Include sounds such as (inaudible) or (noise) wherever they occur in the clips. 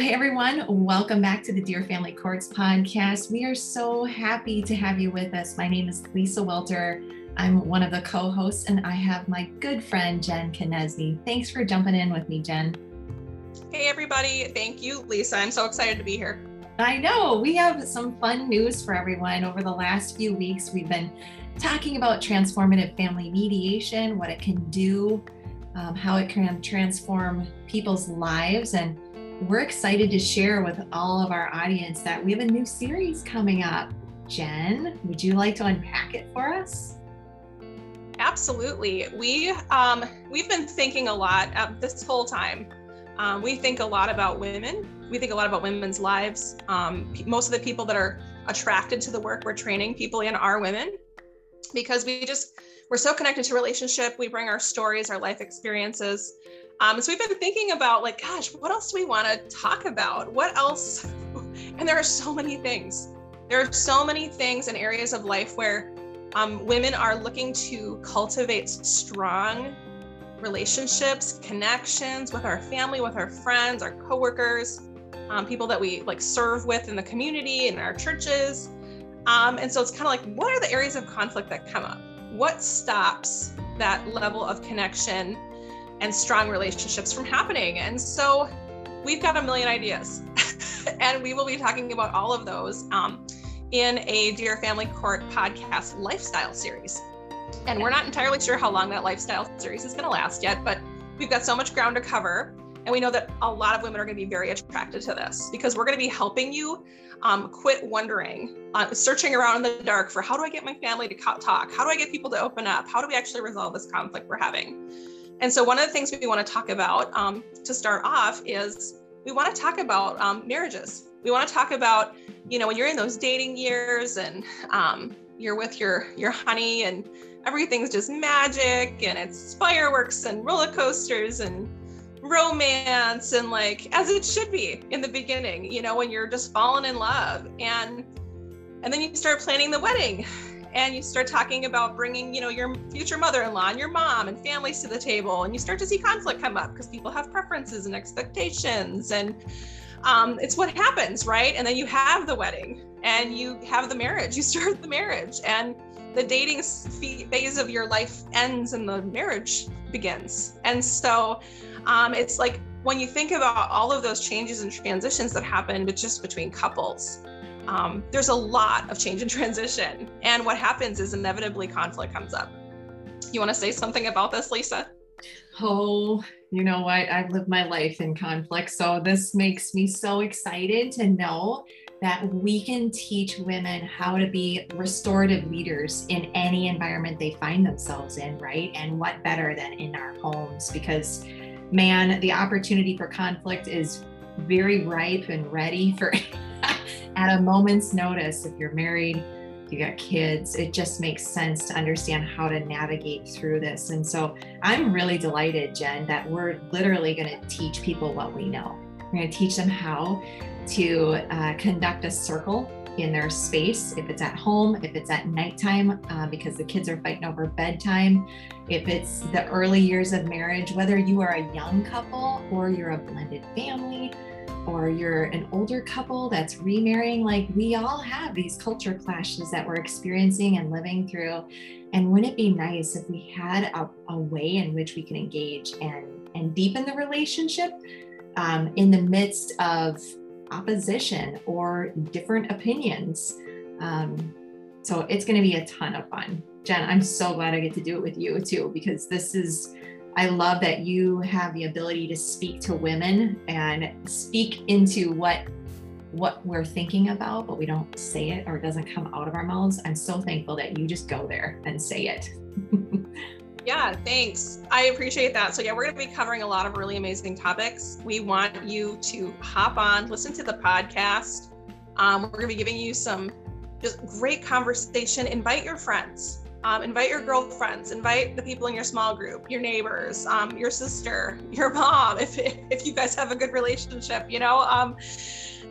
Well, hey everyone, welcome back to the Dear Family Courts podcast. We are so happy to have you with us. My name is Lisa Welter. I'm one of the co hosts, and I have my good friend Jen Knesny. Thanks for jumping in with me, Jen. Hey, everybody. Thank you, Lisa. I'm so excited to be here. I know we have some fun news for everyone. Over the last few weeks, we've been talking about transformative family mediation, what it can do, um, how it can transform people's lives. And we're excited to share with all of our audience that we have a new series coming up. Jen, would you like to unpack it for us? Absolutely. We um, we've been thinking a lot uh, this whole time. Um, we think a lot about women we think a lot about women's lives. Um, most of the people that are attracted to the work we're training people in are women because we just we're so connected to relationship. We bring our stories, our life experiences. Um, so we've been thinking about like, gosh, what else do we want to talk about? What else? (laughs) and there are so many things. There are so many things and areas of life where um, women are looking to cultivate strong relationships, connections with our family, with our friends, our coworkers, um, people that we like serve with in the community in our churches. Um, and so it's kind of like, what are the areas of conflict that come up? What stops that level of connection and strong relationships from happening? And so we've got a million ideas, (laughs) and we will be talking about all of those um, in a Dear Family Court podcast lifestyle series. And we're not entirely sure how long that lifestyle series is going to last yet, but we've got so much ground to cover. And we know that a lot of women are going to be very attracted to this because we're going to be helping you um, quit wondering, uh, searching around in the dark for how do I get my family to talk? How do I get people to open up? How do we actually resolve this conflict we're having? And so, one of the things we want to talk about um, to start off is we want to talk about um, marriages. We want to talk about, you know, when you're in those dating years and um, you're with your your honey and everything's just magic and it's fireworks and roller coasters and romance and like as it should be in the beginning you know when you're just falling in love and and then you start planning the wedding and you start talking about bringing you know your future mother-in-law and your mom and families to the table and you start to see conflict come up because people have preferences and expectations and um, it's what happens right? And then you have the wedding and you have the marriage (laughs) you start the marriage and the dating phase of your life ends and the marriage begins. And so um, it's like when you think about all of those changes and transitions that happen just between couples, um, there's a lot of change and transition. And what happens is inevitably conflict comes up. You want to say something about this, Lisa? Oh, you know what? I've lived my life in conflict. So this makes me so excited to know that we can teach women how to be restorative leaders in any environment they find themselves in, right? And what better than in our homes? Because man, the opportunity for conflict is very ripe and ready for (laughs) at a moment's notice. If you're married, you got kids, it just makes sense to understand how to navigate through this. And so I'm really delighted, Jen, that we're literally going to teach people what we know. We're going to teach them how to uh, conduct a circle in their space, if it's at home, if it's at nighttime, uh, because the kids are fighting over bedtime, if it's the early years of marriage, whether you are a young couple or you're a blended family or you're an older couple that's remarrying, like we all have these culture clashes that we're experiencing and living through. And wouldn't it be nice if we had a, a way in which we can engage and, and deepen the relationship um, in the midst of opposition or different opinions? Um, so it's going to be a ton of fun. Jen, I'm so glad I get to do it with you too, because this is, I love that you have the ability to speak to women and speak into what what we're thinking about, but we don't say it or it doesn't come out of our mouths. I'm so thankful that you just go there and say it. (laughs) yeah, thanks. I appreciate that. So, yeah, we're going to be covering a lot of really amazing topics. We want you to hop on, listen to the podcast. Um, we're going to be giving you some just great conversation. Invite your friends. Um, invite your girlfriends, invite the people in your small group, your neighbors, um, your sister, (laughs) your mom, if, if you guys have a good relationship, you know. Um,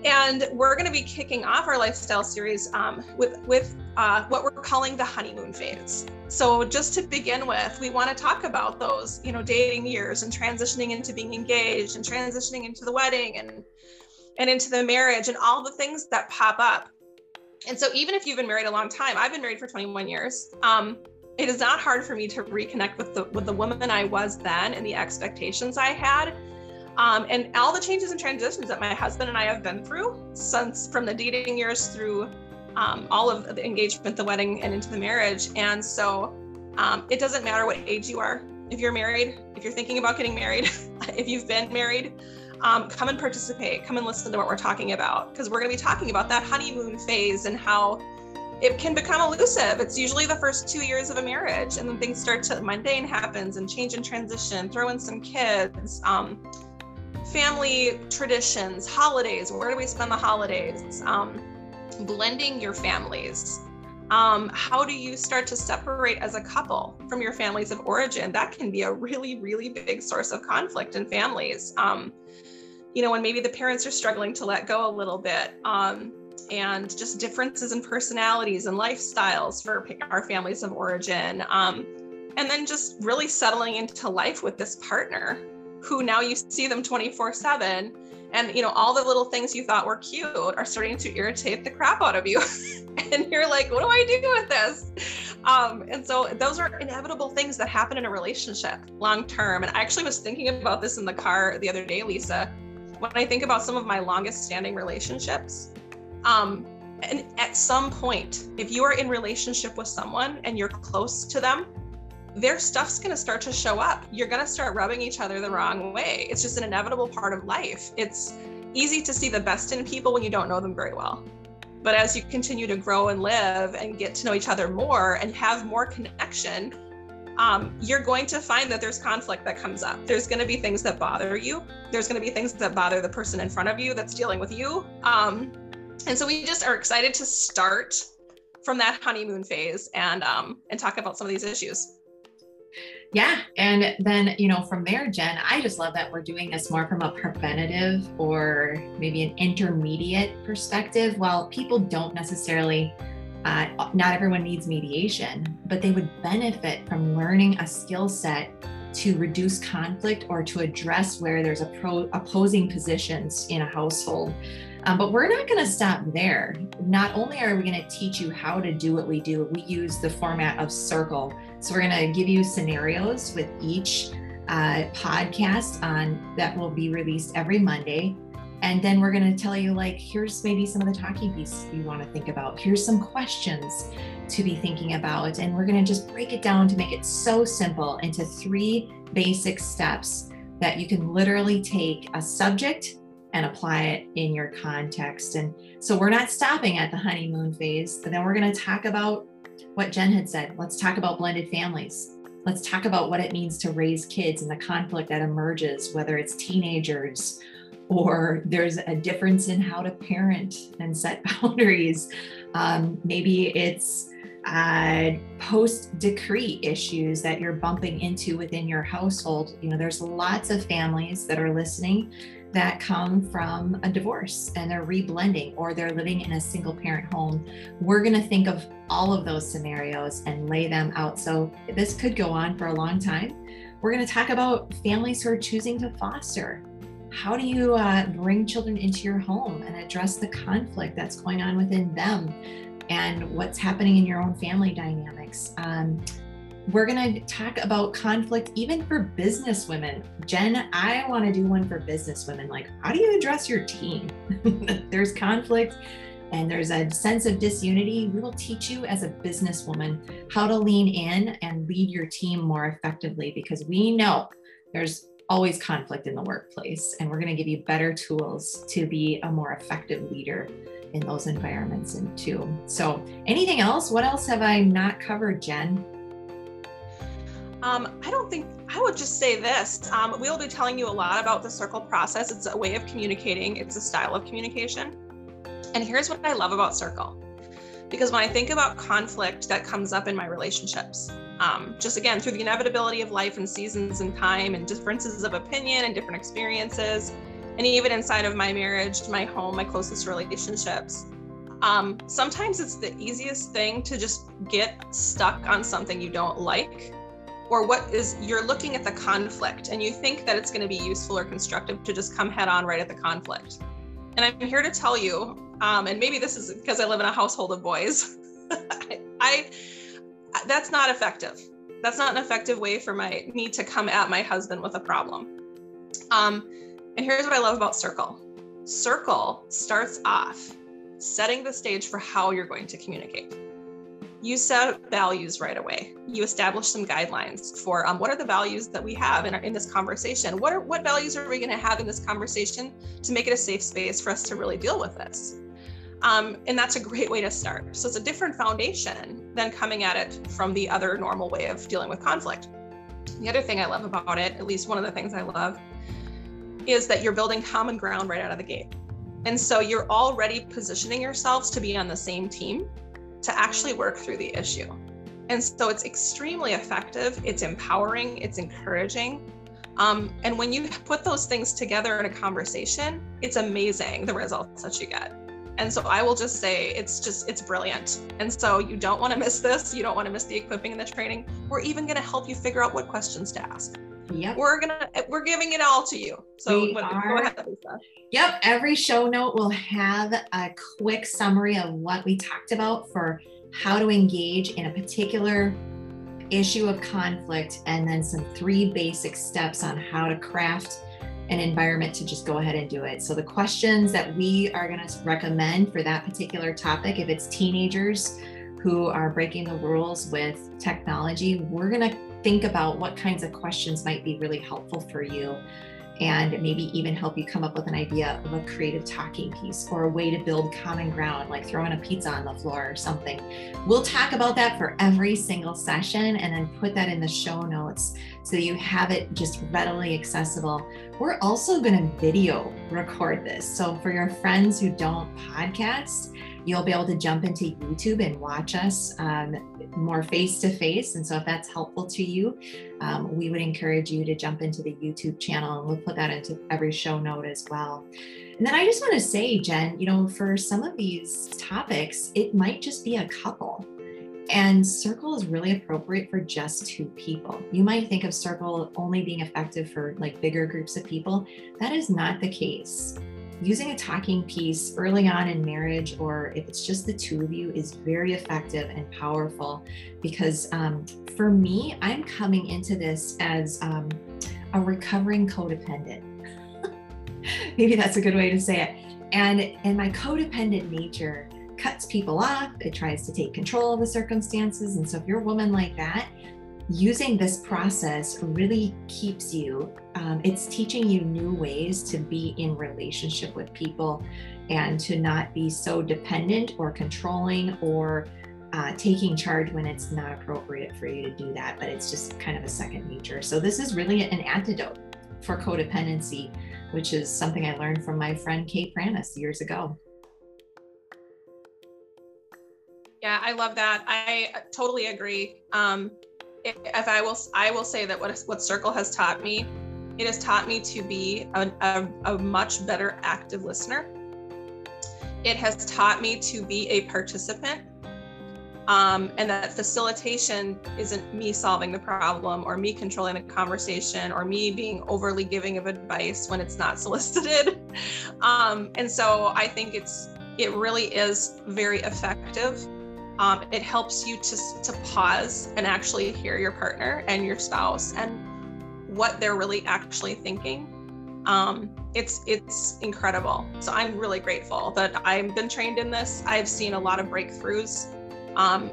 and we're going to be kicking off our lifestyle series um, with with uh, what we're calling the honeymoon phase. So just to begin with, we want to talk about those, you know, dating years and transitioning into being engaged and transitioning into the wedding and and into the marriage and all the things that pop up. And so, even if you've been married a long time, I've been married for 21 years. Um, it is not hard for me to reconnect with the with the woman I was then and the expectations I had. Um, and all the changes and transitions that my husband and I have been through since from the dating years through um, all of the engagement, the wedding, and into the marriage. And so um, it doesn't matter what age you are. If you're married, if you're thinking about getting married, (laughs) if you've been married, um, come and participate. Come and listen to what we're talking about because we're going to be talking about that honeymoon phase and how it can become elusive. It's usually the first two years of a marriage, and then things start to mundane happens and change and transition. Throw in some kids, um, family traditions, holidays. Where do we spend the holidays? Um, blending your families. Um, how do you start to separate as a couple from your families of origin? That can be a really, really big source of conflict in families. You know, when maybe the parents are struggling to let go a little bit. Um, and just differences in personalities and lifestyles for our families of origin. Um, and then just really settling into life with this partner who now you see them 24 7 and you know all the little things you thought were cute are starting to irritate the crap out of you (laughs) and you're like what do i do with this um, and so those are inevitable things that happen in a relationship long term and i actually was thinking about this in the car the other day lisa when i think about some of my longest standing relationships um, and at some point, if you are in relationship with someone and you're close to them, their stuff's going to start to show up. You're going to start rubbing each other the wrong way. It's just an inevitable part of life. It's easy to see the best in people when you don't know them very well. But as you continue to grow and live and get to know each other more and have more connection, um, you're going to find that there's conflict that comes up. There's going to be things that bother you. There's going to be things that bother the person in front of you that's dealing with you. Um, and so we just are excited to start from that honeymoon phase and um, and talk about some of these issues. Yeah. And then, you know, from there, Jen, I just love that we're doing this more from a preventative or maybe an intermediate perspective. While people don't necessarily, uh, not everyone needs mediation, but they would benefit from learning a skill set to reduce conflict or to address where there's a pro- opposing positions in a household. Um, but we're not going to stop there. Not only are we going to teach you how to do what we do, we use the format of circle. So we're going to give you scenarios with each uh, podcast on that will be released every Monday. And then we're going to tell you, like, here's maybe some of the talking pieces you want to think about. Here's some questions to be thinking about. And we're going to just break it down to make it so simple into three basic steps that you can literally take a subject and apply it in your context. And so we're not stopping at the honeymoon phase, but then we're going to talk about what Jen had said. Let's talk about blended families. Let's talk about what it means to raise kids and the conflict that emerges, whether it's teenagers or there's a difference in how to parent and set (laughs) boundaries. Um, maybe it's uh, post decree issues that you're bumping into within your household. You know, there's lots of families that are listening that come from a divorce and they're reblending or they're living in a single parent home. We're going to think of all of those scenarios and lay them out. So this could go on for a long time. We're going to talk about families who are choosing to foster. How do you uh, bring children into your home and address the conflict that's going on within them and what's happening in your own family dynamics? Um, we're going to talk about conflict even for business women. Jen, I want to do one for business women. Like, how do you address your team? (laughs) there's conflict and there's a sense of disunity. We will teach you as a businesswoman how to lean in and lead your team more effectively because we know there's always conflict in the workplace. And we're going to give you better tools to be a more effective leader in those environments and too. So anything else? What else have I not covered, Jen? Um, I don't think I would just say this. Um, we'll be telling you a lot about the circle process. It's a way of communicating, it's a style of communication. And here's what I love about circle. Because when I think about conflict that comes up in my relationships, um, just again, through the inevitability of life and seasons and time and differences of opinion and different experiences, and even inside of my marriage, my home, my closest relationships, um, sometimes it's the easiest thing to just get stuck on something you don't like or what is you're looking at the conflict and you think that it's going to be useful or constructive to just come head on right at the conflict. And I'm here to tell you, um, and maybe this is because I live in a household of boys, (laughs) I, I that's not effective. That's not an effective way for my me to come at my husband with a problem. Um, and here's what I love about Circle. Circle starts off setting the stage for how you're going to communicate. You set values right away. You establish some guidelines for um, what are the values that we have in, our, in this conversation. What are what values are we going to have in this conversation to make it a safe space for us to really deal with this? Um, and that's a great way to start. So it's a different foundation than coming at it from the other normal way of dealing with conflict. The other thing I love about it, at least one of the things I love, is that you're building common ground right out of the gate. And so you're already positioning yourselves to be on the same team to actually work through the issue. And so it's extremely effective, it's empowering, it's encouraging. Um, and when you put those things together in a conversation, it's amazing the results that you get. And so I will just say it's just, it's brilliant. And so you don't want to miss this. You don't want to miss the equipping and the training. We're even going to help you figure out what questions to ask. Yep. We're gonna we're giving it all to you. So what, go ahead, Lisa. Yep. Every show note will have a quick summary of what we talked about for how to engage in a particular issue of conflict, and then some three basic steps on how to craft an environment to just go ahead and do it. So the questions that we are going to recommend for that particular topic, if it's teenagers who are breaking the rules with technology, we're going to think about what kinds of questions might be really helpful for you and maybe even help you come up with an idea of a creative talking piece or a way to build common ground, like throwing a pizza on the floor or something. We'll talk about that for every single session and then put that in the show notes so you have it just readily accessible. We're also going to video record this. So for your friends who don't podcast, you'll be able to jump into YouTube and watch us um, more face to face. And so, if that's helpful to you, um, we would encourage you to jump into the YouTube channel and we'll put that into every show note as well. And then I just want to say, Jen, you know, for some of these topics, it might just be a couple. And circle is really appropriate for just two people. You might think of circle only being effective for like bigger groups of people. That is not the case using a talking piece early on in marriage, or if it's just the two of you, is very effective and powerful because um, for me, I'm coming into this as um, a recovering codependent. (laughs) Maybe that's a good way to say it. And, and my codependent nature cuts people off, it tries to take control of the circumstances. And so, if you're a woman like that, using this process really keeps you, um, it's teaching you new ways to be in relationship with people and to not be so dependent or controlling or uh, taking charge when it's not appropriate for you to do that, but it's just kind of a second nature. So, this is really an antidote for codependency, which is something I learned from my friend Kay Pranis years ago. Yeah, I love that. I totally agree. Um, if I will, I will say that what what Circle has taught me, it has taught me to be a, a, a much better active listener. It has taught me to be a participant um, and that facilitation isn't me solving the problem or me controlling the conversation or me being overly giving of advice when it's not (laughs) solicited. Um, and so I think it's it really is very effective um, it helps you to, to pause and actually hear your partner and your spouse and what they're really actually thinking. Um, it's it's incredible. So I'm really grateful that I've been trained in this. I've seen a lot of breakthroughs um,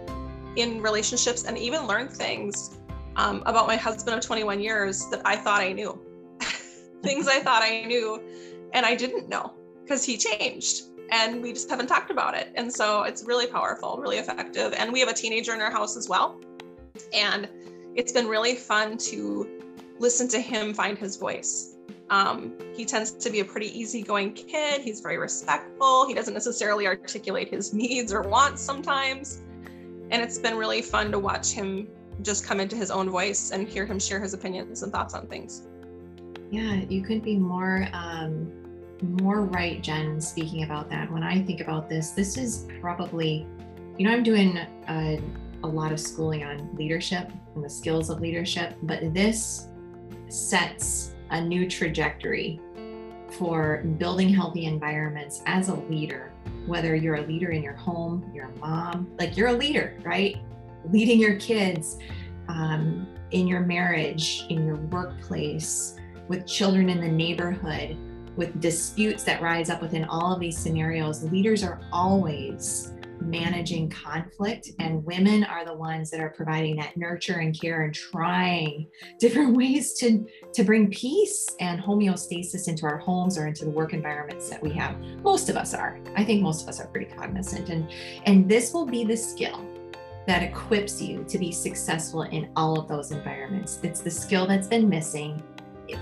in relationships and even learned things um, about my husband of 21 years that I thought I knew. (laughs) things I thought I knew and I didn't know because he changed and we just haven't talked about it. And so it's really powerful, really effective. And we have a teenager in our house as well. And it's been really fun to listen to him find his voice. Um, he tends to be a pretty easygoing kid. He's very respectful. He doesn't necessarily articulate his needs or wants sometimes. And it's been really fun to watch him just come into his own voice and hear him share his opinions and thoughts on things. Yeah, you couldn't be more um, more right, Jen, speaking about that. When I think about this, this is probably, you know, I'm doing a, a lot of schooling on leadership and the skills of leadership, but this sets a new trajectory for building healthy environments as a leader, whether you're a leader in your home, you're a mom, like you're a leader, right? Leading your kids um, in your marriage, in your workplace, with children in the neighborhood, with disputes that rise up within all of these scenarios, leaders are always managing conflict and women are the ones that are providing that nurture and care and trying (laughs) different ways to to bring peace and homeostasis into our homes or into the work environments that we have. Most of us are. I think most of us are pretty cognizant. And and this will be the skill that equips you to be successful in all of those environments. It's the skill that's been missing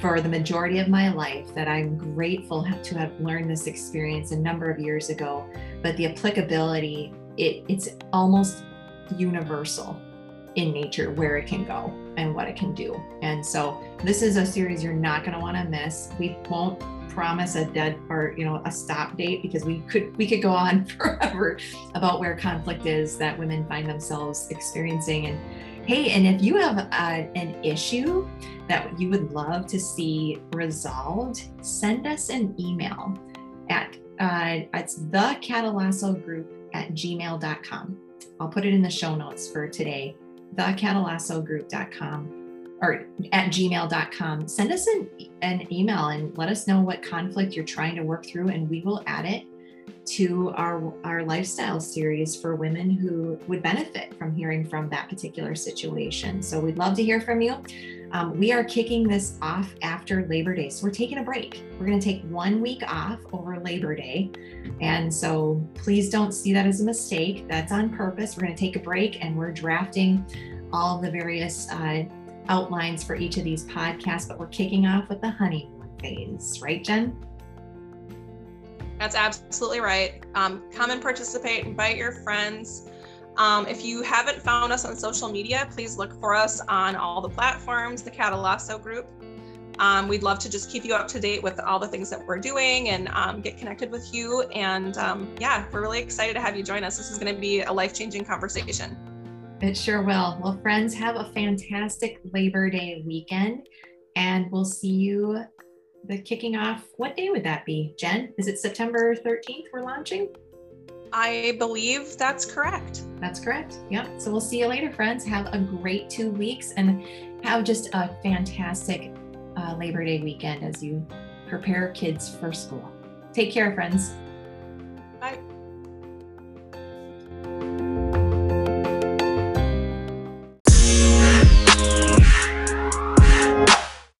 for the majority of my life that I'm grateful to have learned this experience a number of years ago. But the applicability, it, it's almost universal in nature where it can go and what it can do. And so this is a series you're not going to want to miss. We won't promise a dead or you know a stop date because we could we could go on (laughs) forever about where conflict is that women find themselves experiencing and hey and if you have a, an issue that you would love to see resolved, send us an email at uh, it's the Catalasso group at gmail.com. I'll put it in the show notes for today, thecatalassogroup.com or at gmail.com. Send us an, an email and let us know what conflict you're trying to work through, and we will add it to our, our lifestyle series for women who would benefit from hearing from that particular situation. So we'd love to hear from you. Um, we are kicking this off after Labor Day. So we're taking a break. We're going to take one week off over Labor Day. And so please don't see that as a mistake. That's on purpose. We're going to take a break and we're drafting all the various uh, outlines for each of these podcasts, but we're kicking off with the honeymoon phase, right, Jen? That's absolutely right. Um, come and participate, invite your friends. Um, if you haven't found us on social media, please look for us on all the platforms, the Catalasso group. Um, we'd love to just keep you up to date with all the things that we're doing and um, get connected with you. And um, yeah, we're really excited to have you join us. This is going to be a life changing conversation. It sure will. Well, friends, have a fantastic Labor Day weekend, and we'll see you the kicking off. What day would that be, Jen? Is it September 13th we're launching? I believe that's correct. That's correct. Yep. So we'll see you later, friends. Have a great two weeks and have just a fantastic uh, Labor Day weekend as you prepare kids for school. Take care, friends.